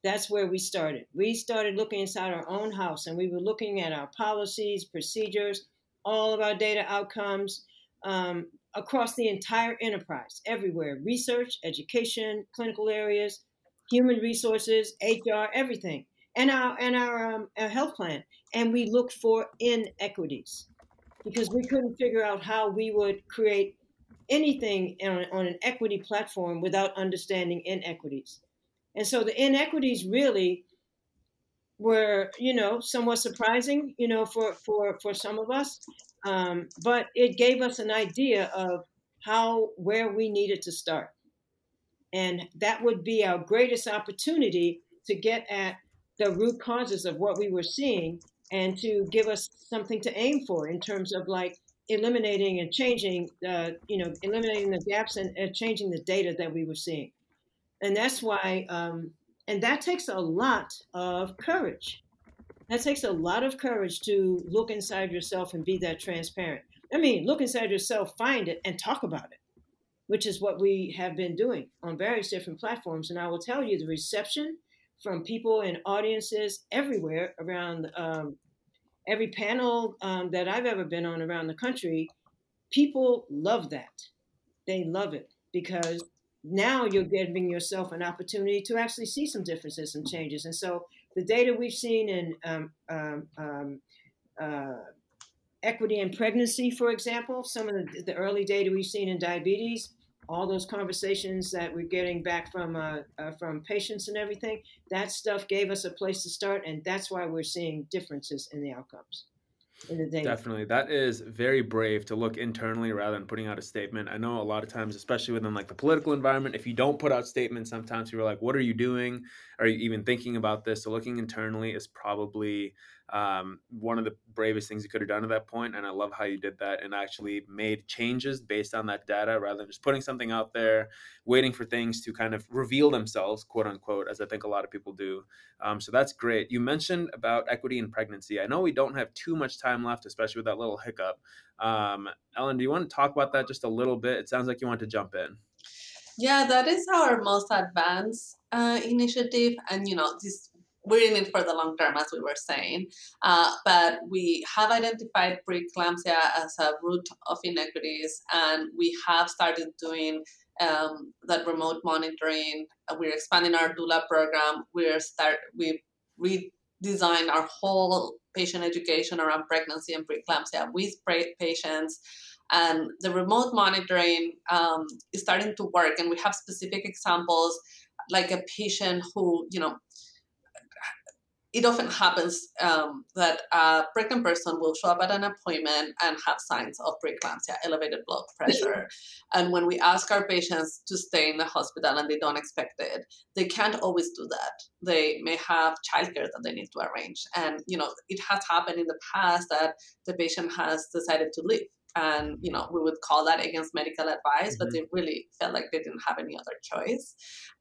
that's where we started. We started looking inside our own house and we were looking at our policies, procedures, all of our data outcomes um, across the entire enterprise, everywhere research, education, clinical areas, human resources, HR, everything, and our, and our, um, our health plan. And we looked for inequities because we couldn't figure out how we would create anything on, on an equity platform without understanding inequities. And so the inequities really were, you know, somewhat surprising, you know, for for for some of us. Um, but it gave us an idea of how where we needed to start, and that would be our greatest opportunity to get at the root causes of what we were seeing and to give us something to aim for in terms of like eliminating and changing, uh, you know, eliminating the gaps and uh, changing the data that we were seeing and that's why um, and that takes a lot of courage. That takes a lot of courage to look inside yourself and be that transparent. I mean look inside yourself find it and talk about it which is what we have been doing on various different platforms. And i will tell you the reception from people and audiences everywhere around um, every panel um, that i've ever been on around the country people love that. They love it because now you're giving yourself an opportunity to actually see some differences, some changes. And so the data we've seen in um, um, um, uh, equity and pregnancy, for example, some of the, the, early data we've seen in diabetes, all those conversations that we're getting back from uh, uh, from patients and everything, that stuff gave us a place to start, and that's why we're seeing differences in the outcomes. Definitely. That is very brave to look internally rather than putting out a statement. I know a lot of times, especially within like the political environment, if you don't put out statements, sometimes people are like, what are you doing? Are you even thinking about this? So looking internally is probably um, one of the bravest things you could have done at that point. And I love how you did that and actually made changes based on that data rather than just putting something out there, waiting for things to kind of reveal themselves, quote unquote, as I think a lot of people do. Um, so that's great. You mentioned about equity in pregnancy. I know we don't have too much time left, especially with that little hiccup. Um, Ellen, do you want to talk about that just a little bit? It sounds like you want to jump in. Yeah, that is our most advanced uh, initiative, and you know this we're in it for the long term, as we were saying. Uh, but we have identified preeclampsia as a root of inequities, and we have started doing um, that remote monitoring. We're expanding our doula program. We're start we redesigned our whole patient education around pregnancy and preeclampsia with patients. And the remote monitoring um, is starting to work, and we have specific examples, like a patient who, you know, it often happens um, that a pregnant person will show up at an appointment and have signs of preeclampsia, elevated blood pressure. [laughs] and when we ask our patients to stay in the hospital and they don't expect it, they can't always do that. They may have childcare that they need to arrange. And, you know, it has happened in the past that the patient has decided to leave and you know we would call that against medical advice mm-hmm. but they really felt like they didn't have any other choice.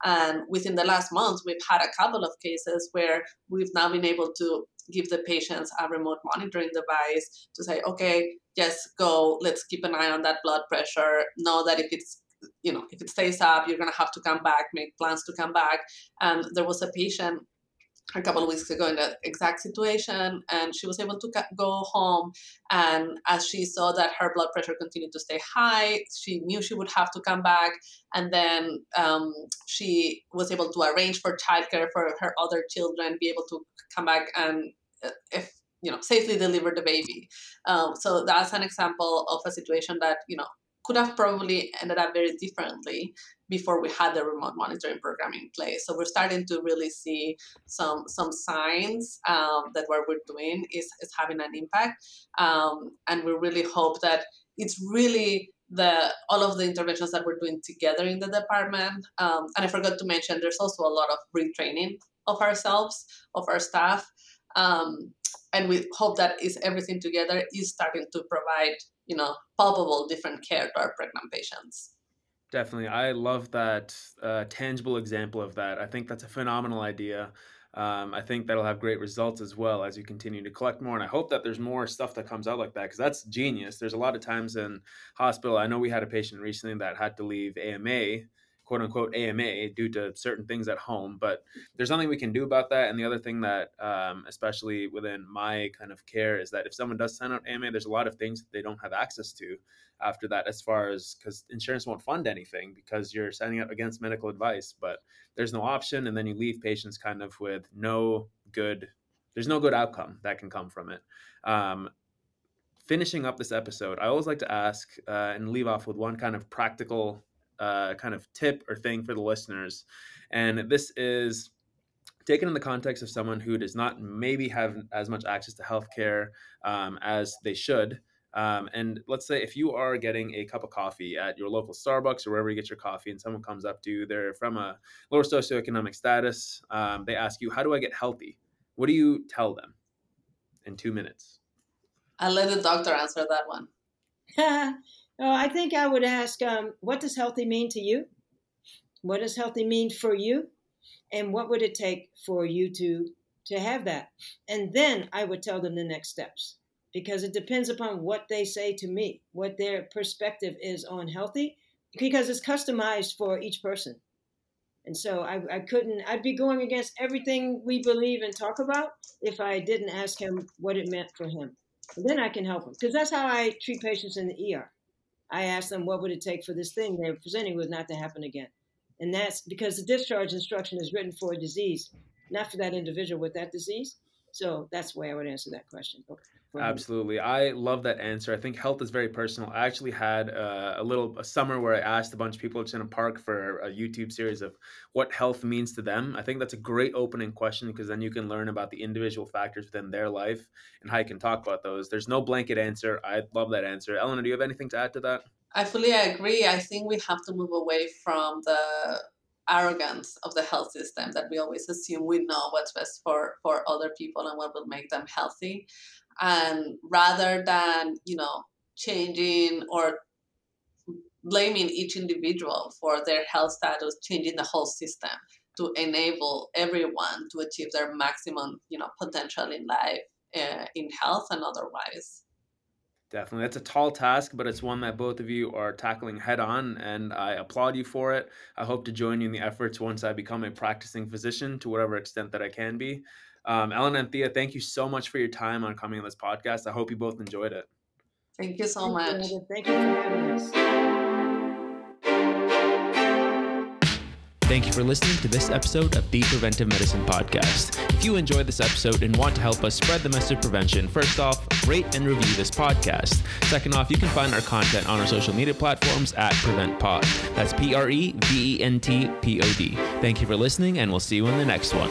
And within the last months we've had a couple of cases where we've now been able to give the patients a remote monitoring device to say okay yes go let's keep an eye on that blood pressure. Know that if it's you know if it stays up you're going to have to come back make plans to come back. And there was a patient a couple of weeks ago in that exact situation and she was able to go home and as she saw that her blood pressure continued to stay high she knew she would have to come back and then um, she was able to arrange for childcare for her other children be able to come back and uh, if you know safely deliver the baby. Um, so that's an example of a situation that you know could have probably ended up very differently before we had the remote monitoring program in place. So we're starting to really see some some signs um, that what we're doing is, is having an impact. Um, and we really hope that it's really the all of the interventions that we're doing together in the department. Um, and I forgot to mention there's also a lot of retraining of ourselves, of our staff. Um, and we hope that is everything together is starting to provide you know palpable different care to our pregnant patients. Definitely. I love that uh, tangible example of that. I think that's a phenomenal idea. Um, i think that'll have great results as well as you continue to collect more and i hope that there's more stuff that comes out like that because that's genius. There's a lot of times in hospital i know we had a patient recently that had to leave ama quote unquote AMA due to certain things at home. But there's nothing we can do about that. And the other thing that, um, especially within my kind of care, is that if someone does sign out AMA, there's a lot of things that they don't have access to after that, as far as because insurance won't fund anything because you're signing up against medical advice, but there's no option. And then you leave patients kind of with no good, there's no good outcome that can come from it. Um, finishing up this episode, I always like to ask uh, and leave off with one kind of practical uh, kind of tip or thing for the listeners. And this is taken in the context of someone who does not maybe have as much access to healthcare um, as they should. Um, and let's say if you are getting a cup of coffee at your local Starbucks or wherever you get your coffee, and someone comes up to you, they're from a lower socioeconomic status, um, they ask you, How do I get healthy? What do you tell them in two minutes? I'll let the doctor answer that one. [laughs] Oh, I think I would ask, um, what does healthy mean to you? What does healthy mean for you? And what would it take for you to to have that? And then I would tell them the next steps because it depends upon what they say to me, what their perspective is on healthy, because it's customized for each person. And so I, I couldn't, I'd be going against everything we believe and talk about if I didn't ask him what it meant for him. And then I can help him because that's how I treat patients in the ER. I asked them what would it take for this thing they were presenting with not to happen again. And that's because the discharge instruction is written for a disease, not for that individual with that disease. So that's the way I would answer that question. Okay. Absolutely. I love that answer. I think health is very personal. I actually had uh, a little a summer where I asked a bunch of people just in a park for a YouTube series of what health means to them. I think that's a great opening question because then you can learn about the individual factors within their life and how you can talk about those. There's no blanket answer. I love that answer. Elena, do you have anything to add to that? I fully agree. I think we have to move away from the arrogance of the health system that we always assume we know what's best for for other people and what will make them healthy. And rather than you know changing or blaming each individual for their health status changing the whole system to enable everyone to achieve their maximum you know potential in life uh, in health and otherwise Definitely. That's a tall task, but it's one that both of you are tackling head on, and I applaud you for it. I hope to join you in the efforts once I become a practicing physician to whatever extent that I can be. Um, Ellen and Thea, thank you so much for your time on coming on this podcast. I hope you both enjoyed it. Thank you so much. Thank you for having Thank you for listening to this episode of the Preventive Medicine Podcast. If you enjoyed this episode and want to help us spread the message of prevention, first off, rate and review this podcast. Second off, you can find our content on our social media platforms at PreventPod. That's P R E V E N T P O D. Thank you for listening, and we'll see you in the next one.